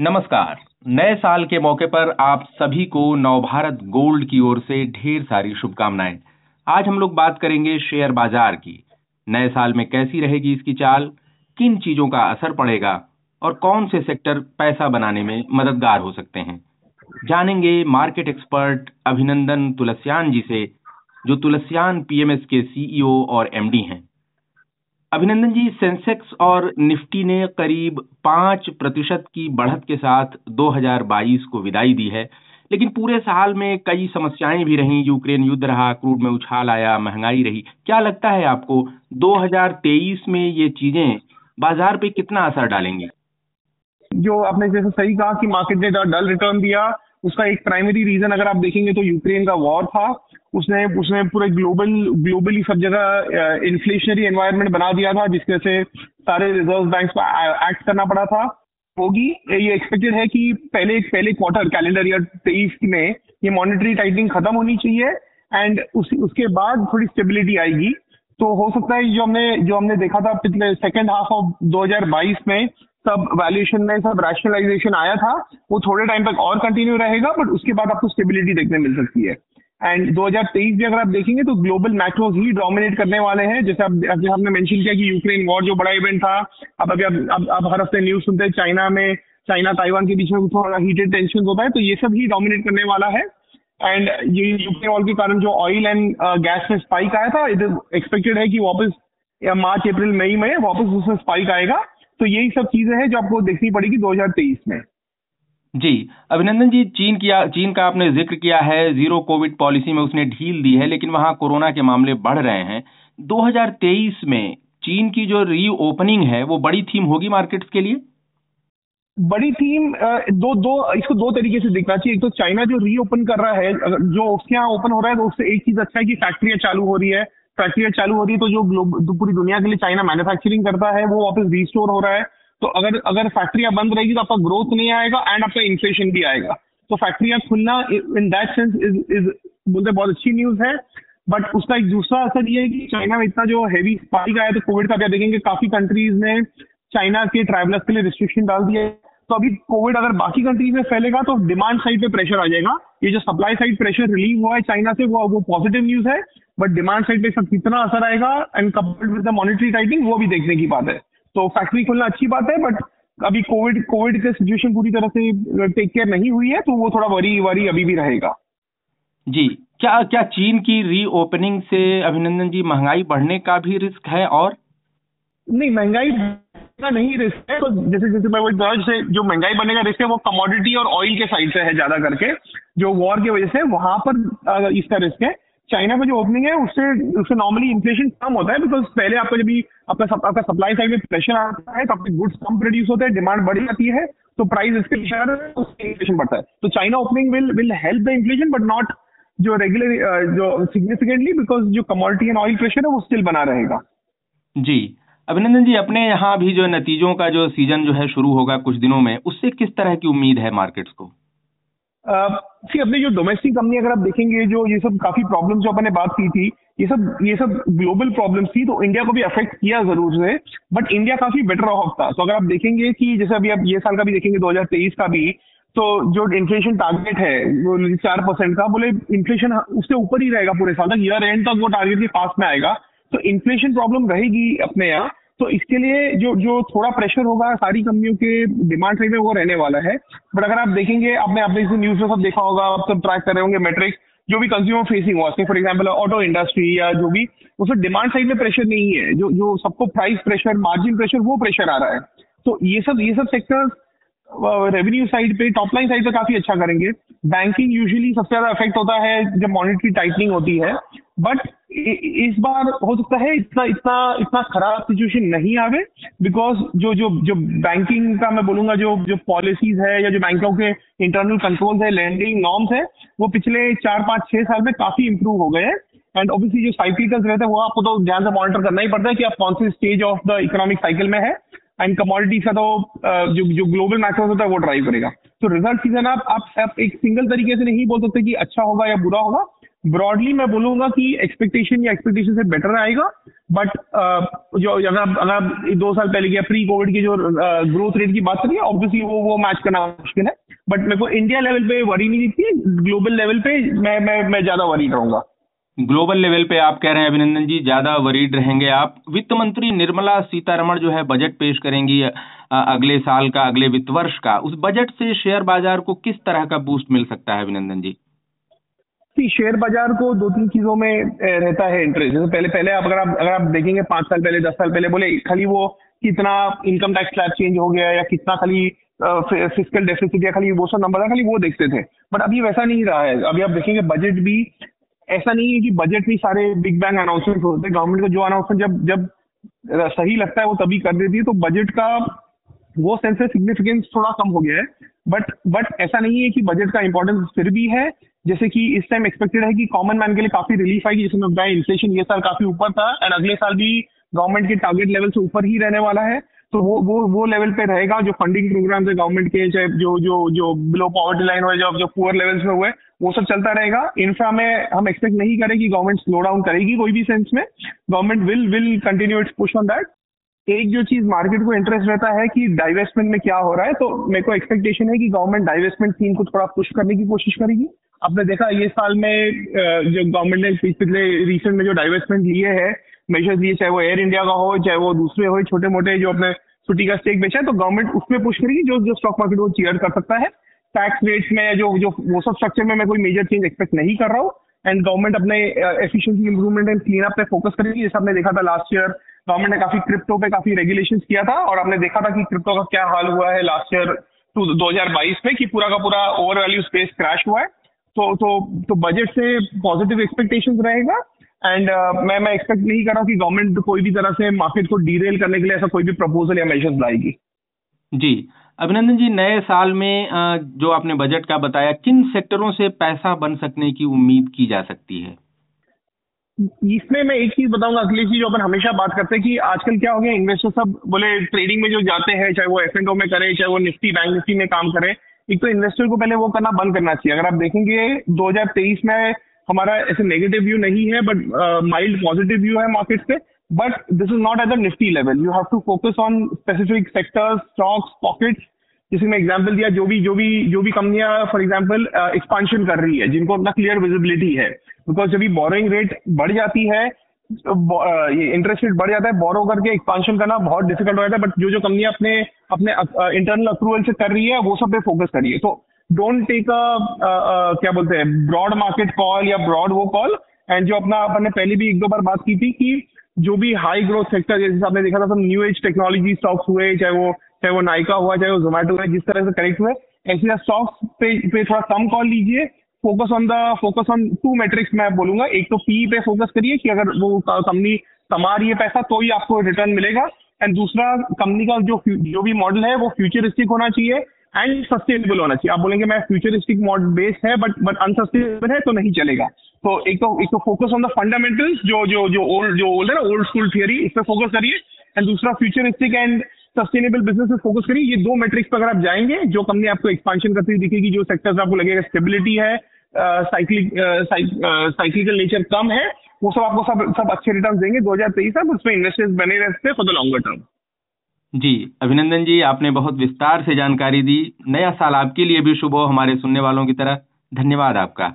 नमस्कार। नए साल के मौके पर आप सभी को नवभारत गोल्ड की ओर से ढेर सारी शुभकामनाएँ। आज हम लोग बात करेंगे शेयर बाज़ार की। नए साल में कैसी रहेगी इसकी चाल? किन चीज़ों का असर पड़ेगा? और कौन से सेक्टर पैसा बनाने में मददगार हो सकते हैं? जानेंगे मार्केट एक्सपर्ट अभिनंदन तुलसियान जी से, जो तुलसियान पीएमएस के सीईओ और एमडी हैं। अभिनंदन जी, सेंसेक्स और निफ्टी ने करीब पाँच प्रतिशत की बढ़त के साथ 2022 को विदाई दी है। लेकिन पूरे साल में कई समस्याएँ भी रहीं। यूक्रेन युद्ध रहा, क्रूड में उछाल आया, महँगाई रही। क्या लगता है आपको 2023 में ये चीज़ें बाज़ार पे कितना असर डालेंगी? जो आपने जैसे सही कहा कि मार्केट ने डल रिटर्न दिया उसका एक प्राइमरी रीजन अगर आप देखेंगे तो यूक्रेन का वॉर था। उसने उसने पूरे ग्लोबल ग्लोबली सब जगह इन्फ्लेशनरी एनवायरनमेंट बना दिया था जिसके से सारे रिज़र्व बैंक को एक्ट करना पड़ा था। होगी ये एक्सपेक्टेड है कि पहले पहले क्वार्टर कैलेंडर ईयर तेईस में ये मॉनिटरी टाइटिंग खत्म होनी चाहिए एंड उस, उसके बाद थोड़ी स्टेबिलिटी आएगी। तो हो सकता है जो हमने जो हमने देखा था पिछले सेकेंड हाफ़ ऑफ़ 2022 में सब वैल्यूएशन में, सब रैशनलाइजेशन आया था, वो थोड़े टाइम तक और कंटिन्यू रहेगा बट उसके बाद आपको स्टेबिलिटी देखने मिल सकती है। एंड 2023 भी अगर आप देखेंगे तो ग्लोबल मैक्रोज ही डोमिनेट करने वाले हैं। जैसे आप, जैसे आपने मेंशन किया कि यूक्रेन वॉर जो बड़ा इवेंट था, अब अभी आप, अब हर हफ़्ते न्यूज़ सुनते हैं चाइना में चाइना ताइवान के बीच में थोड़ा हीटेड टेंशन होता है तो ये सब ही डोमिनेट करने वाला है। एंड ये यूक्रेन वॉर के कारण जो ऑयल एंड गैस में स्पाइक आया था इट एक्सपेक्टेड है कि वापस मार्च, अप्रैल, मई में वापस उसमें स्पाइक आएगा। तो यही सब चीज़ें हैं जो आपको देखनी पड़ेगी 2023 में। जी अभिनंदन जी चीन किया चीन का आपने ज़िक्र किया है ज़ीरो कोविड पॉलिसी में उसने ढील दी है लेकिन वहाँ कोरोना के मामले बढ़ रहे हैं। 2023 में चीन की जो रीओपनिंग है वो बड़ी थीम होगी मार्केट्स के लिए? बड़ी थीम दो दो इसको दो तरीके से देखना चाहिए। एक तो चाइना जो रीओपन कर रहा है जो उसके यहाँ ओपन हो रहा है तो उससे एक चीज़ अच्छा है कि फैक्ट्रियाँ चालू हो रही है। फैक्ट्रियाँ चालू हो रही है तो जो पूरी दुनिया के लिए चाइना मैन्युफैक्चरिंग करता है, वो वापस रीस्टोर हो रहा है। तो अगर अगर फैक्ट्रियाँ बंद रहेगी तो आपका ग्रोथ नहीं आएगा एंड आपका इन्फ्लेशन भी आएगा। तो फैक्ट्रियाँ खुलना in that sense is is बोलते बहुत अच्छी न्यूज़ है। बट उसका एक दूसरा असर ये है कि चाइना में इतना जो हैवी स्पाइक आया तो कोविड का क्या देखेंगे, काफ़ी कंट्रीज़ ने चाइना के ट्रैवलर्स के लिए रिस्ट्रिक्शन डाल दिया तो अभी कोविड अगर बाकी कंट्रीज़ में फैलेगा तो डिमांड साइड पे प्रेशर आ जाएगा। ये जो सप्लाई साइड प्रेशर रिलीव हुआ है चाइना से वो वो पॉजिटिव न्यूज़ है बट डिमांड साइड पे सब कितना असर आएगा and coupled with the monetary tightening वो भी देखने की बात है। तो फैक्ट्री खोलना अच्छी बात है बट अभी कोविड कोविड का सिचुएशन पूरी तरह से टेक केयर नहीं हुई है तो वो थोड़ा वरी वरी अभी भी रहेगा। जी। क्या क्या चीन की रीओपनिंग से अभिनंदन जी महँगाई बढ़ने का भी रिस्क है और? नहीं महँगाई का नहीं रिस्क है। तो जैसे जैसे मैं वही जैसे जो महँगाई बढ़ने का रिस्क है, वो कमोडिटी और ऑयल के साइड से है ज़्यादा करके। जो वॉर की वजह से वहाँ पर इसका रिस्क है। चाइना का जो ओपनिंग है, उससे उससे नॉर्मली इन्फ्लेशन कम होता है बिकॉज़ पहले आपका जब भी, आपका आपका सप्लाई साइड में प्रेशर आता है तो आपके गुड्स कम प्रोड्यूस होते हैं डिमांड बढ़ जाती है तो प्राइस इसके उससे इन्फ्लेशन बढ़ता है। तो China opening will will help the inflation but not जो रेगुलर जो सिग्निफिकेंटली बिकॉज़ जो कमोडिटी एंड ऑयल प्रेशर है, वो स्टिल बना रहेगा। जी। अभिनंदन जी, अपने यहाँ भी जो नतीजों का जो सीज़न जो है शुरू होगा कुछ दिनों में, उससे किस तरह की उम्मीद है मार्केट्स को? सी अपने जो डोमेस्टिक कंपनी अगर आप देखेंगे, जो ये सब काफ़ी प्रॉब्लम जो अपने बात की थी, ये सब ये सब ग्लोबल प्रॉब्लम थी तो इंडिया को भी अफेक्ट किया ज़रूर से बट इंडिया काफ़ी बेटर ऑफ़ था। तो अगर आप देखेंगे कि जैसे अभी आप ये साल का भी देखेंगे 2023 का भी तो जो इन्फ्लेशन टारगेट है, वो चार परसेंट का, बोले इन्फ्लेशन उससे ऊपर ही रहेगा पूरे साल तक। ईयर एंड तक वो टारगेट के पास में आएगा। तो इन्फ्लेशन प्रॉब्लम रहेगी अपने यहाँ। तो इसके लिए जो जो थोड़ा प्रेशर होगा सारी कंपनियों के डिमांड साइड में वो रहने वाला है। बट अगर आप देखेंगे, आपने आपने इसे न्यूज़ में सब देखा होगा, आप सब ट्रैक कर रहे होंगे मेट्रिक्स जो भी कंज्यूमर फेसिंग हुआ फॉर एग्ज़ाम्पल ऑटो इंडस्ट्री या जो भी, उसमें डिमांड साइड में प्रेशर नहीं है। जो जो सबको प्राइस प्रेशर मार्जिन प्रेशर वो प्रेशर आ रहा है। तो ये सब ये सब सेक्टर्स रेवेन्यू साइड पे टॉप लाइन साइड पे काफ़ी अच्छा करेंगे। बैंकिंग यूजुअली सबसे ज़्यादा इफ़ेक्ट होता है जब मॉनिटरी टाइटनिंग होती है। बट इस बार हो सकता है इतना इतना इतना खराब सिचुएशन नहीं आवे बिकॉज़ जो जो जो बैंकिंग का मैं बोलूँगा जो जो पॉलिसीज़ है या जो बैंकों के इंटरनल कंट्रोल्स है लैंडिंग नॉर्म्स है वो पिछले चार पाँच छह साल में काफ़ी इंप्रूव हो गए हैं। एंड ऑब्वियसली जो साइकिल्स रहते हैं वो आपको तो ध्यान से मॉनिटर करना ही पड़ता है कि आप कौन से stage of the economic cycle में है। एंड कमोडिटीज का तो जो जो ग्लोबल मैक्रो होता है वो ड्राइव करेगा। तो रिज़ल्ट सीज़न आप, आप एक सिंगल तरीके से नहीं बोल सकते कि अच्छा होगा या बुरा होगा। ब्रॉडली मैं बोलूँगा कि एक्सपेक्टेशन या एक्सपेक्टेशन से बेटर आएगा बट जो अगर अगर दो साल पहले की प्री कोविड की जो ग्रोथ रेट की बात करिए ऑब्वियसली वो वो मैच करना मुश्किल है बट मेरे को इंडिया लेवल पे वरी नहीं दिखती ग्लोबल लेवल पे मैं मैं मैं ज़्यादा वरीड रहूँगा ग्लोबल लेवल पे आप कह रहे हैं, अभिनंदन जी, ज़्यादा वरीड रहेंगे आप। वित्त मंत्री निर्मला सीतारमण जो है बजट पेश करेंगी अगले साल का, अगले वित्त वर्ष का। उस बजट से शेयर बाज़ार को किस तरह का बूस्ट मिल सकता है, अभिनंदन जी? शेयर बाज़ार को दो तीन चीज़ों में रहता है इंटरेस्ट जैसे पहले पहले आप, अगर आप अगर आप देखेंगे पाँच साल पहले, दस साल पहले, बोले खाली वो कितना इनकम टैक्स स्लैब चेंज हो गया या कितना खाली फ़िज़िकल डेफिसिट या खाली वो सब नंबर है खाली वो देखते थे। बट अभी वैसा नहीं रहा है। अभी आप देखेंगे बजट भी, ऐसा नहीं है कि बजट में सारे बिग बैंग अनाउंसमेंट होते हैं। गवर्नमेंट का जो अनाउंसमेंट जब जब सही लगता है, वो तभी कर देती है। तो बजट का वो सेंस सिग्निफिकेंस थोड़ा कम हो गया है। बट बट ऐसा नहीं है कि बजट का इंपॉर्टेंस फिर भी है। जैसे कि इस टाइम एक्सपेक्टेड है कि कॉमन मैन के लिए काफ़ी रिलीफ आएगी, जैसे मैं बताया इन्फ्लेशन ये साल काफ़ी ऊपर था एंड अगले साल भी गवर्नमेंट के टारगेट लेवल से ऊपर ही रहने वाला है। तो वो वो वो लेवल पे रहेगा जो फंडिंग प्रोग्राम है गवर्नमेंट के, चाहे जो जो जो बिलो पॉवर्टी लाइन हुए, जो जो पुअर लेवल्स में हुए, वो सब चलता रहेगा। इंफ्रा में हम एक्सपेक्ट नहीं करें कि गवर्नमेंट स्लो डाउन करेगी कोई भी सेंस में। Government will will continue its push on that एक जो चीज़ मार्केट को इंटरेस्ट रहता है कि डाइवेस्टमेंट में क्या हो रहा है तो मेरे को एक्सपेक्टेशन है कि गवर्नमेंट डाइवेस्टमेंट थीम को थोड़ा पुश करने की कोशिश करेगी। आपने देखा ये साल में जो गवर्नमेंट ने पिछले रिसेंट में जो डाइवेस्टमेंट लिए हैं मेजर्स लिए, चाहे वो एयर इंडिया का हो, चाहे वो दूसरे हो छोटे मोटे जो अपने छुट्टी का स्टेक बेचा है तो गवर्नमेंट उसमें पुश करेगी जो जो स्टॉक मार्केट वो चीयर कर सकता है। टैक्स रेट्स में जो जो वो सब स्ट्रक्चर में मैं कोई मेजर चेंज एक्सपेक्ट नहीं कर रहा हूँ। एंड गवर्नमेंट अपने efficiency improvement and clean up पे फोकस करेगी। जैसे आपने देखा था लास्ट ईयर गवर्नमेंट ने काफ़ी क्रिप्टो पे काफ़ी रेगुलेशन किया था, और आपने देखा था कि क्रिप्टो का क्या हाल हुआ है लास्ट ईयर दो हज़ार बाईस में, कि पूरा का पूरा ओवर वैल्यू स्पेस क्रैश हुआ है। तो तो तो बजट से पॉजिटिव एक्सपेक्टेशन रहेगा एंड uh, मैं मैं एक्सपेक्ट नहीं कर रहा कि गवर्नमेंट कोई भी तरह से मार्केट को डीरेल करने के लिए ऐसा कोई भी प्रपोजल या मेजर्स लाएगी। जी। अभिनंदन जी नए साल में जो आपने बजट का बताया किन सेक्टरों से पैसा बन सकने की उम्मीद की जा सकती है? इसमें मैं एक चीज़ बताऊँगा अखिलेश जी जो अपन हमेशा बात करते हैं कि आजकल क्या हो गया इन्वेस्टर सब बोले ट्रेडिंग में जो जाते हैं चाहे वो एफ़ एंड में करें चाहे वो निफ्टी बैंक निफ्टी में काम करे एक तो इन्वेस्टर को पहले वो करना बंद करना चाहिए। अगर आप देखेंगे 2023 में हमारा ऐसे नेगेटिव व्यू नहीं है बट माइल्ड पॉजिटिव व्यू है मार्केट पे। But this is not at the Nifty level you have to focus on specific sectors stocks pockets जैसे मैं एग्ज़ाम्पल दिया, जो भी जो भी जो भी कंपनियाँ फॉर एग्ज़ाम्पल एक्सपांशन कर रही है, जिनको अपना क्लियर विजिबिलिटी है। बिकॉज़ जब बोरिंग रेट बढ़ जाती है ये इंटरेस्ट रेट बढ़ जाता है बोरो करके एक्सपांशन करना बहुत डिफ़िकल्ट हो जाता है बट जो जो कंपनियाँ अपने अपने इंटरनल अप्रूवल से कर रही है, वो सब पे फोकस करिए। तो डोंट टेक अ क्या बोलते हैं ब्रॉड मार्केट कॉल या ब्रॉड वो कॉल एंड जो अपना, अपन पहले भी एक दो बार बात की थी कि जो भी हाई ग्रोथ सेक्टर जैसे आपने देखा था, सब न्यू एज टेक्नोलॉजी स्टॉक्स हुए, चाहे वो चाहे वो नाइका हुआ, चाहे वो जोमेटो हुआ, जिस तरह से करेक्ट हुए, ऐसे स्टॉक्स पे पे थोड़ा कम कॉल लीजिए focus on the focus on two metrics मैं बोलूँगा। एक तो पी पे फोकस करिए कि अगर वो कंपनी कमा रही है पैसा तो ही आपको रिटर्न मिलेगा। एंड दूसरा कंपनी का जो जो भी मॉडल है, वो फ्यूचरिस्टिक होना चाहिए एंड सस्टेनेबल होना चाहिए। आप बोलेंगे, मैं फ्यूचरिस्टिक मॉडल बेस्ड है बट बट अनसस्टेनेबल है तो नहीं चलेगा। तो एक तो एक तो फोकस ऑन द फंडामेंटल्स जो जो जो ओल्ड जो ओल्ड है ना ओल्ड स्कूल थियरी इस पर फोकस करिए। एंड दूसरा फ्यूचरिस्टिक एंड सस्टेनेबल बिज़नेस पे फोकस करिए। ये दो मेट्रिक्स पर अगर आप जाएँगे, जो कंपनी आपको एक्सपांशन करती हुई दिखेगी, जो सेक्टर्स आपको लगेगा स्टेबिलिटी है साइक्लिक साइक्लिकल नेचर कम है, वो सब आपको सब सब अच्छे रिटर्न देंगे, दो हज़ार तेईस उसमें इन्वेस्टर्स बने रहते फॉर द लॉन्गर टर्म जी, अभिनंदन जी, आपने बहुत विस्तार से जानकारी दी। नया साल आपके लिए भी शुभ हो, हमारे सुनने वालों की तरह। धन्यवाद आपका।